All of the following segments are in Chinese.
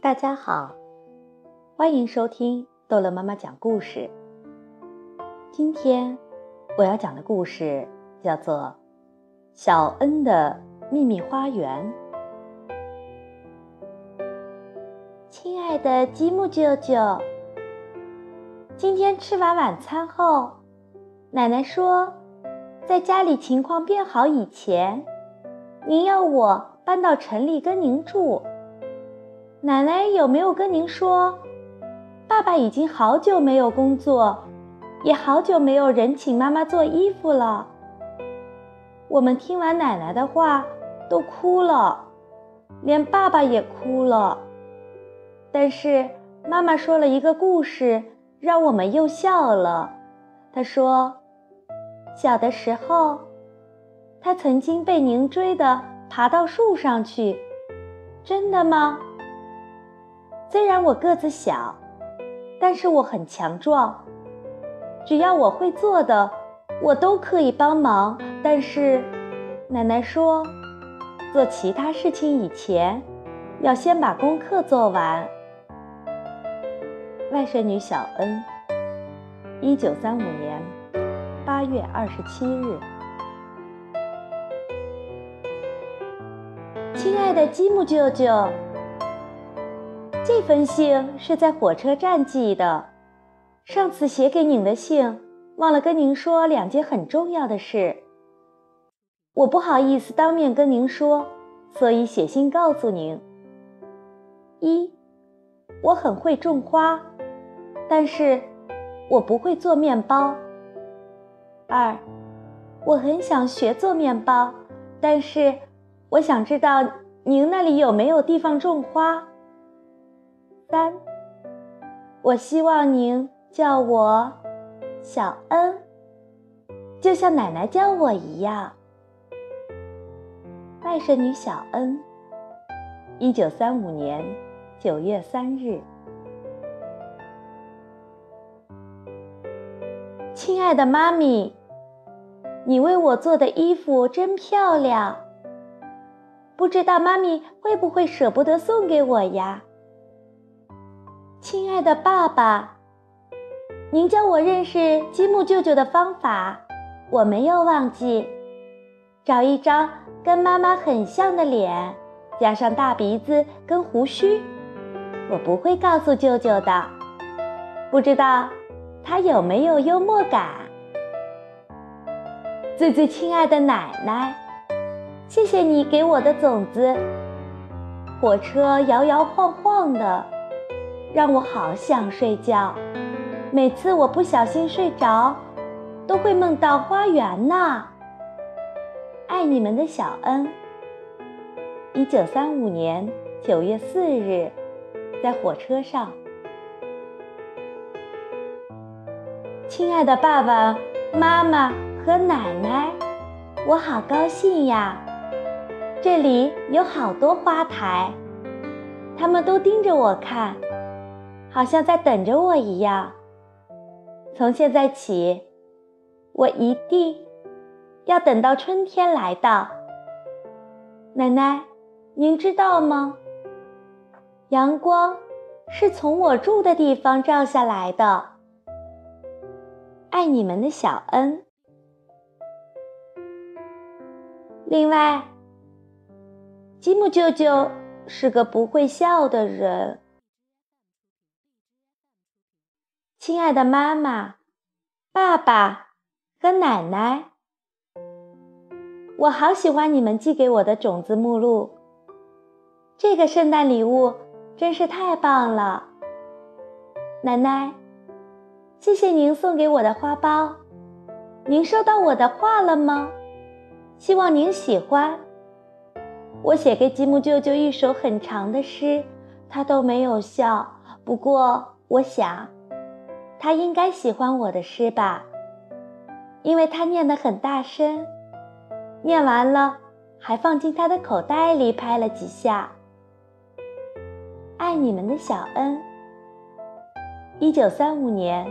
大家好，欢迎收听逗乐妈妈讲故事。今天我要讲的故事叫做《小恩的秘密花园》。亲爱的吉姆舅舅，今天吃完晚餐后，奶奶说，在家里情况变好以前，您要我搬到城里跟您住。奶奶有没有跟您说，爸爸已经好久没有工作，也好久没有人请妈妈做衣服了？我们听完奶奶的话，都哭了，连爸爸也哭了。但是妈妈说了一个故事，让我们又笑了。她说，小的时候，她曾经被您追的爬到树上去，真的吗？虽然我个子小，但是我很强壮。只要我会做的，我都可以帮忙。但是，奶奶说，做其他事情以前，要先把功课做完。外甥女小恩，一九三五年八月二十七日。亲爱的吉姆舅舅。这封信是在火车站寄的。上次写给您的信，忘了跟您说两件很重要的事。我不好意思当面跟您说，所以写信告诉您：一，我很会种花，但是我不会做面包；二，我很想学做面包，但是我想知道您那里有没有地方种花。三，我希望您叫我小恩，就像奶奶叫我一样。外甥女小恩，一九三五年九月三日。亲爱的妈咪，你为我做的衣服真漂亮，不知道妈咪会不会舍不得送给我呀？亲爱的爸爸，您教我认识积木舅舅的方法，我没有忘记。找一张跟妈妈很像的脸，加上大鼻子跟胡须，我不会告诉舅舅的。不知道他有没有幽默感。最最亲爱的奶奶，谢谢你给我的种子。火车摇摇晃晃的。让我好想睡觉，每次我不小心睡着，都会梦到花园呢。爱你们的小恩。一九三五年九月四日，在火车上，亲爱的爸爸妈妈和奶奶，我好高兴呀！这里有好多花台，他们都盯着我看。好像在等着我一样。从现在起，我一定要等到春天来到。奶奶，您知道吗？阳光是从我住的地方照下来的。爱你们的小恩。另外，吉姆舅舅是个不会笑的人。亲爱的妈妈、爸爸和奶奶，我好喜欢你们寄给我的种子目录。这个圣诞礼物真是太棒了，奶奶，谢谢您送给我的花苞。您收到我的画了吗？希望您喜欢。我写给吉姆舅舅一首很长的诗，他都没有笑。不过，我想。他应该喜欢我的诗吧，因为他念得很大声，念完了还放进他的口袋里拍了几下。爱你们的小恩。一九三五年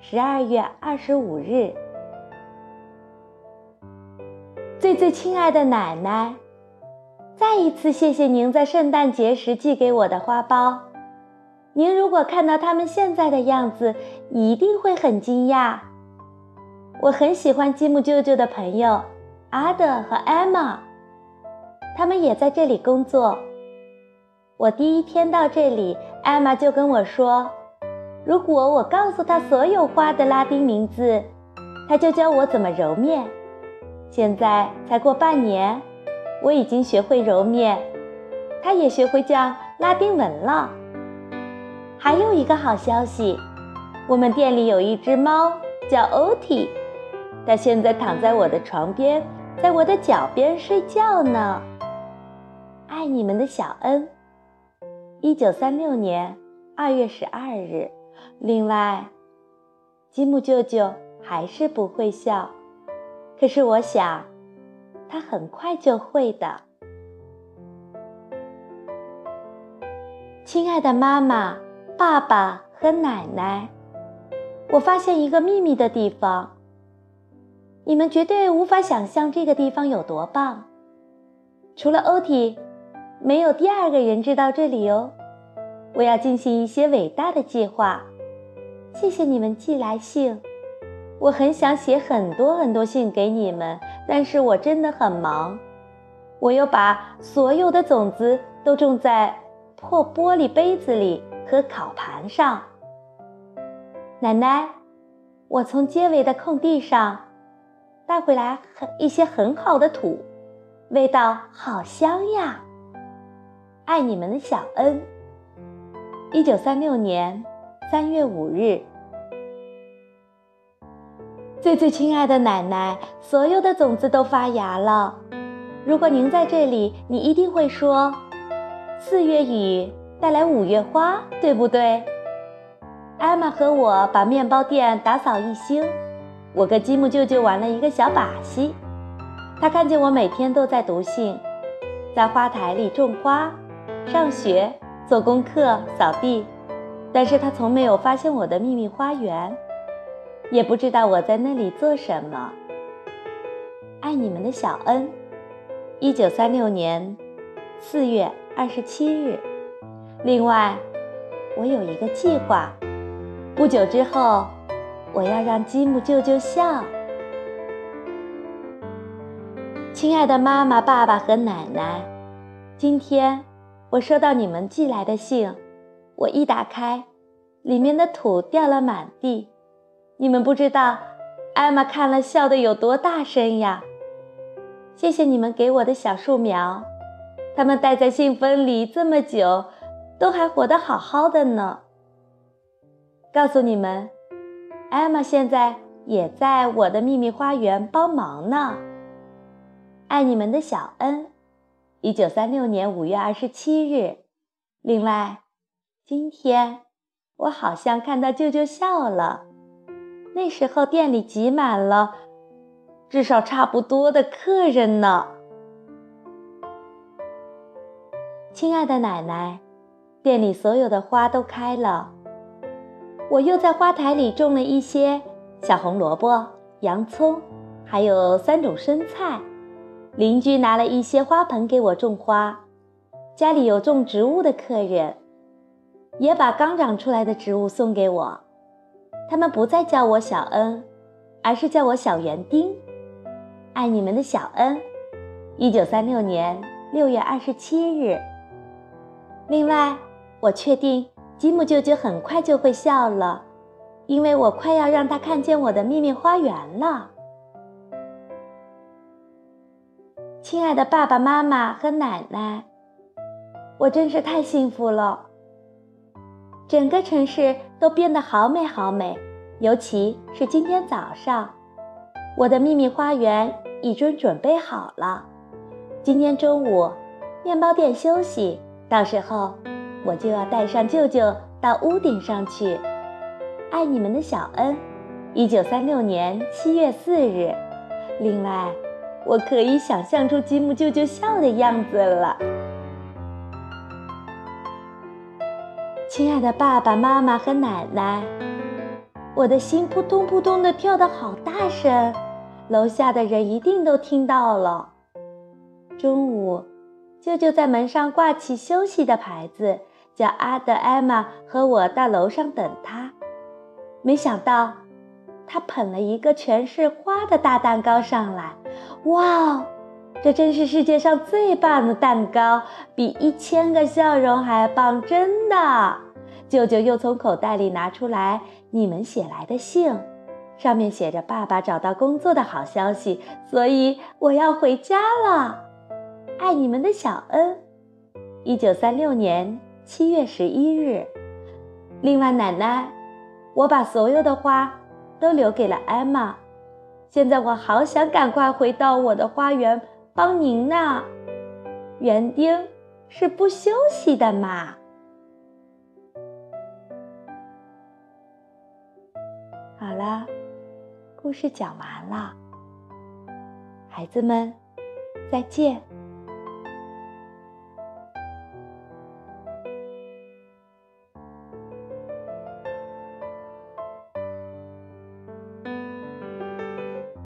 十二月二十五日。最最亲爱的奶奶，再一次谢谢您在圣诞节时寄给我的花苞。您如果看到他们现在的样子，一定会很惊讶。我很喜欢积木舅舅的朋友阿德和艾玛，他们也在这里工作。我第一天到这里，艾玛就跟我说，如果我告诉他所有花的拉丁名字，他就教我怎么揉面。现在才过半年，我已经学会揉面，他也学会讲拉丁文了。还有一个好消息，我们店里有一只猫叫欧蒂，它现在躺在我的床边，在我的脚边睡觉呢。爱你们的小恩。一九三六年二月十二日。另外，积木舅舅还是不会笑。可是我想，他很快就会的。亲爱的妈妈、爸爸和奶奶，我发现一个秘密的地方。你们绝对无法想象这个地方有多棒。除了欧体，没有第二个人知道这里哦。我要进行一些伟大的计划。谢谢你们寄来信。我很想写很多很多信给你们，但是我真的很忙。我又把所有的种子都种在破玻璃杯子里和烤盘上。奶奶，我从街尾的空地上带回来很一些很好的土，味道好香呀。爱你们的小恩。一九三六年三月五日。最最亲爱的奶奶，所有的种子都发芽了。如果您在这里，你一定会说：“四月雨带来五月花，对不对？”艾玛和我把面包店打扫一新。我跟积木舅舅玩了一个小把戏。他看见我每天都在读信，在花台里种花、上学、做功课、扫地，但是他从没有发现我的秘密花园。也不知道我在那里做什么。爱你们的小恩，一九三六年四月二十七日。另外，我有一个计划，不久之后，我要让积木舅舅笑。亲爱的妈妈、爸爸和奶奶，今天我收到你们寄来的信，我一打开，里面的土掉了满地。你们不知道，艾玛看了笑的有多大声呀！谢谢你们给我的小树苗，它们待在信封里这么久，都还活得好好的呢。告诉你们，艾玛现在也在我的秘密花园帮忙呢。爱你们的小恩，一九三六年五月二十七日。另外，今天我好像看到舅舅笑了。那时候店里挤满了，至少差不多的客人呢。亲爱的奶奶，店里所有的花都开了。我又在花台里种了一些小红萝卜、洋葱，还有三种生菜。邻居拿了一些花盆给我种花。家里有种植物的客人，也把刚长出来的植物送给我。他们不再叫我小恩，而是叫我小园丁。爱你们的小恩，一九三六年六月二十七日。另外，我确定吉姆舅舅很快就会笑了，因为我快要让他看见我的秘密花园了。亲爱的爸爸妈妈和奶奶，我真是太幸福了。整个城市都变得好美好美，尤其是今天早上，我的秘密花园已经准备好了。今天中午，面包店休息，到时候我就要带上舅舅到屋顶上去。爱你们的小恩，一九三六年七月四日。另外，我可以想象出吉姆舅舅笑的样子了。亲爱的爸爸妈妈和奶奶，我的心扑通扑通的跳得好大声，楼下的人一定都听到了。中午，舅舅在门上挂起休息的牌子，叫阿德、艾玛和我到楼上等他。没想到，他捧了一个全是花的大蛋糕上来。哇哦，这真是世界上最棒的蛋糕，比一千个笑容还棒！真的。舅舅又从口袋里拿出来你们写来的信，上面写着爸爸找到工作的好消息，所以我要回家了。爱你们的小恩。一九三六年七月十一日。另外，奶奶，我把所有的花都留给了艾玛。现在我好想赶快回到我的花园帮您呢。园丁是不休息的嘛。好了，故事讲完了，孩子们，再见。